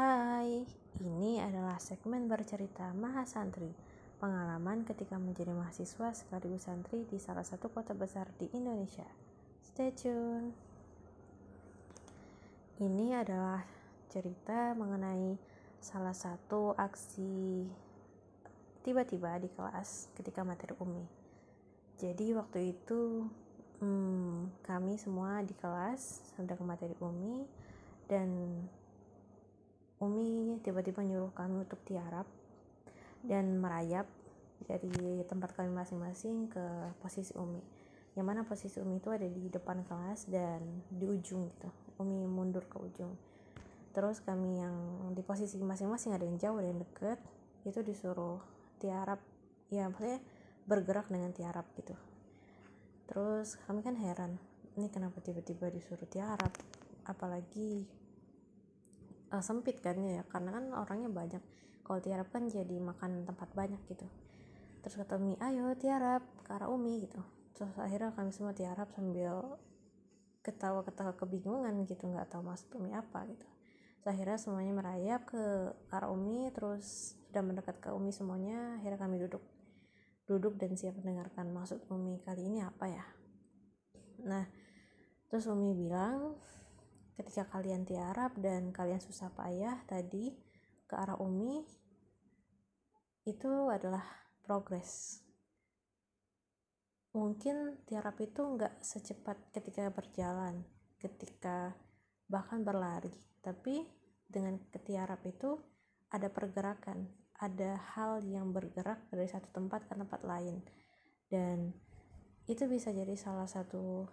Hai, ini adalah segmen bercerita Mahasantri, pengalaman ketika menjadi mahasiswa sekaligus santri di salah satu kota besar di Indonesia. Stay tune. Ini adalah cerita mengenai salah satu aksi tiba-tiba di kelas ketika materi UMI. Jadi waktu itu hmm, kami semua di kelas sedang materi UMI dan Umi tiba-tiba nyuruh kami untuk tiarap dan merayap dari tempat kami masing-masing ke posisi Umi. Yang mana posisi Umi itu ada di depan kelas dan di ujung gitu. Umi mundur ke ujung. Terus kami yang di posisi masing-masing ada yang jauh ada yang deket itu disuruh tiarap ya maksudnya bergerak dengan tiarap gitu. Terus kami kan heran, ini kenapa tiba-tiba disuruh tiarap? Apalagi uh, sempit kan ya karena kan orangnya banyak. Kalau tiarap kan jadi makan tempat banyak gitu. Terus kata Umi ayo tiarap ke arah Umi gitu. Terus akhirnya kami semua tiarap sambil ketawa-ketawa kebingungan gitu nggak tahu maksud Umi apa gitu. Terus akhirnya semuanya merayap ke arah Umi terus sudah mendekat ke Umi semuanya akhirnya kami duduk. Duduk dan siap mendengarkan maksud Umi kali ini apa ya. Nah terus Umi bilang ketika kalian tiarap dan kalian susah payah tadi ke arah Umi itu adalah progres. Mungkin tiarap itu nggak secepat ketika berjalan ketika bahkan berlari tapi dengan ketiarap itu ada pergerakan ada hal yang bergerak dari satu tempat ke tempat lain. Dan itu bisa jadi salah satu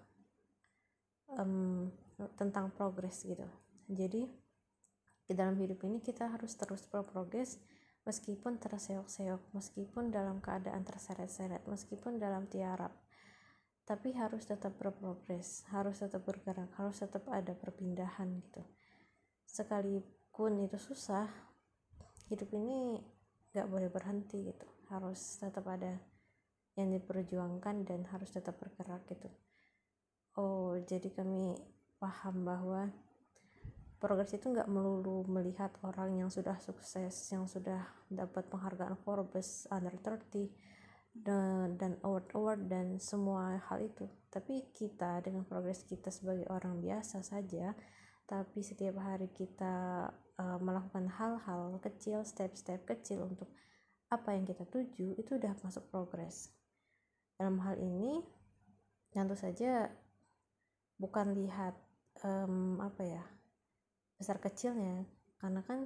um, tentang progres gitu. Jadi di dalam hidup ini kita harus terus berprogres meskipun terseok-seok meskipun dalam keadaan terseret-seret meskipun dalam tiarap. Tapi harus tetap berprogres harus tetap bergerak harus tetap ada perpindahan gitu. Sekalipun itu susah hidup ini gak boleh berhenti gitu. Harus tetap ada yang diperjuangkan dan harus tetap bergerak gitu oh jadi kami paham bahwa progres itu nggak melulu melihat orang yang sudah sukses yang sudah dapat penghargaan Forbes under 30 dan, dan award award dan semua hal itu. Tapi kita dengan progres kita sebagai orang biasa saja tapi setiap hari kita uh, melakukan hal-hal kecil step-step kecil untuk apa yang kita tuju itu udah masuk progres. Dalam hal ini tentu saja bukan lihat um, apa ya besar kecilnya. Karena kan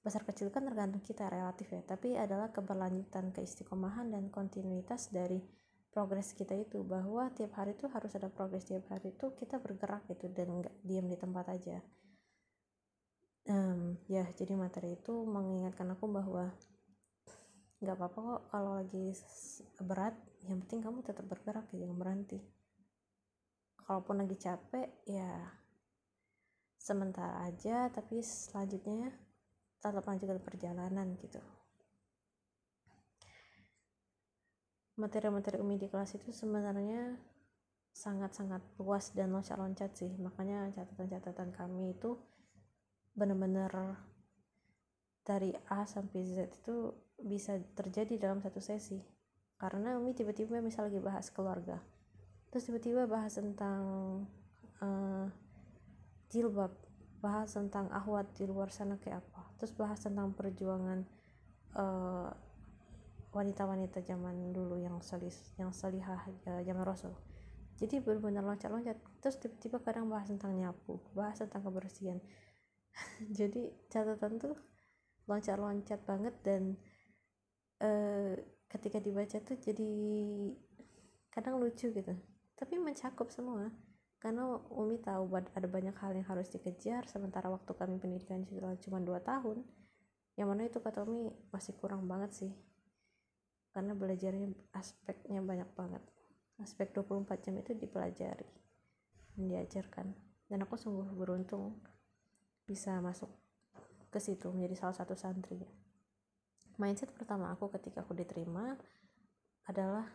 besar kecil kan tergantung kita relatif ya. Tapi adalah keberlanjutan keistiqomahan dan kontinuitas dari progres kita itu. Bahwa tiap hari itu harus ada progres. Tiap hari itu kita bergerak gitu dan nggak diam di tempat aja. Um, ya jadi materi itu mengingatkan aku bahwa nggak apa-apa kok kalau lagi berat. Yang penting kamu tetap bergerak jangan berhenti kalaupun lagi capek ya sementara aja tapi selanjutnya tetap lanjutkan perjalanan gitu. Materi-materi umi di kelas itu sebenarnya sangat-sangat luas dan loncat-loncat sih. Makanya catatan-catatan kami itu benar-benar dari A sampai Z itu bisa terjadi dalam satu sesi. Karena Umi tiba-tiba misal lagi bahas keluarga terus tiba-tiba bahas tentang uh, jilbab bahas tentang ahwat di luar sana kayak apa. Terus bahas tentang perjuangan uh, wanita-wanita zaman dulu yang selis yang selihah uh, zaman rasul. Jadi benar-benar loncat-loncat. Terus tiba-tiba kadang bahas tentang nyapu bahas tentang kebersihan. Jadi catatan tuh loncat-loncat banget dan uh, ketika dibaca tuh jadi kadang lucu gitu tapi mencakup semua. Karena Umi tahu ada banyak hal yang harus dikejar sementara waktu kami pendidikan cuma 2 tahun yang mana itu kata Umi masih kurang banget sih. Karena belajarnya aspeknya banyak banget. Aspek 24 jam itu dipelajari diajarkan. Dan aku sungguh beruntung bisa masuk ke situ menjadi salah satu santri. Mindset pertama aku ketika aku diterima adalah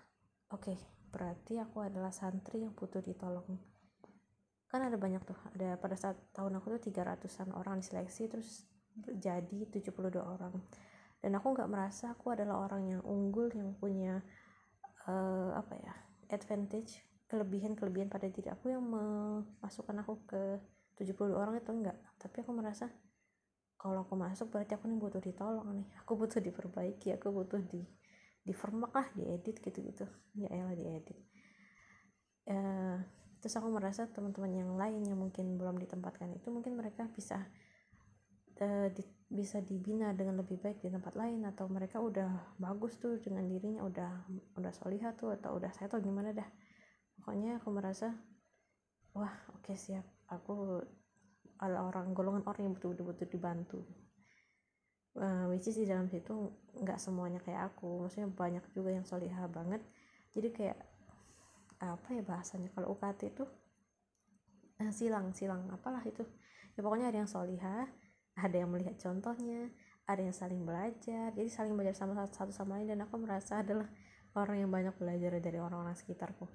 oke okay, berarti aku adalah santri yang butuh ditolong. Kan ada banyak tuh ada pada saat tahun aku tuh 300an orang diseleksi terus jadi 72 orang. Dan aku nggak merasa aku adalah orang yang unggul yang punya uh, apa ya advantage kelebihan-kelebihan pada diri aku yang memasukkan aku ke 72 orang itu enggak tapi aku merasa kalau aku masuk berarti aku nih butuh ditolong nih aku butuh diperbaiki aku butuh di format lah diedit gitu-gitu. Ya elah diedit. Uh, terus aku merasa teman-teman yang lain yang mungkin belum ditempatkan itu mungkin mereka bisa uh, di, bisa dibina dengan lebih baik di tempat lain atau mereka udah bagus tuh dengan dirinya udah udah soliha tuh atau udah saya tahu gimana dah. Pokoknya aku merasa wah oke okay, siap. Aku orang golongan orang yang betul-betul dibantu uh, which is di dalam situ nggak semuanya kayak aku. Maksudnya banyak juga yang solihah banget. Jadi kayak apa ya bahasanya? Kalau UKT itu uh, silang silang apalah itu. Ya pokoknya ada yang solihah ada yang melihat contohnya ada yang saling belajar. Jadi saling belajar sama satu sama lain dan aku merasa adalah orang yang banyak belajar dari orang-orang sekitarku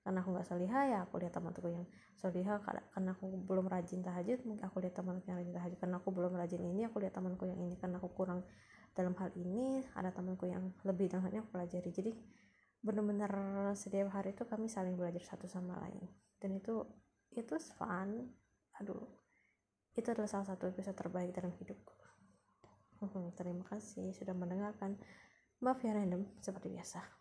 karena aku nggak solihah ya aku lihat teman-temanku yang solihah. Karena aku belum rajin tahajud mungkin aku lihat temanku yang rajin tahajud. Karena aku belum rajin ini aku lihat temanku yang ini. Karena aku kurang dalam hal ini ada temanku yang lebih dalam hal ini aku pelajari. Jadi benar-benar setiap hari itu kami saling belajar satu sama lain. Dan itu itu fun. Aduh itu adalah salah satu episode terbaik dalam hidupku. Hmm, terima kasih sudah mendengarkan. Maaf ya random seperti biasa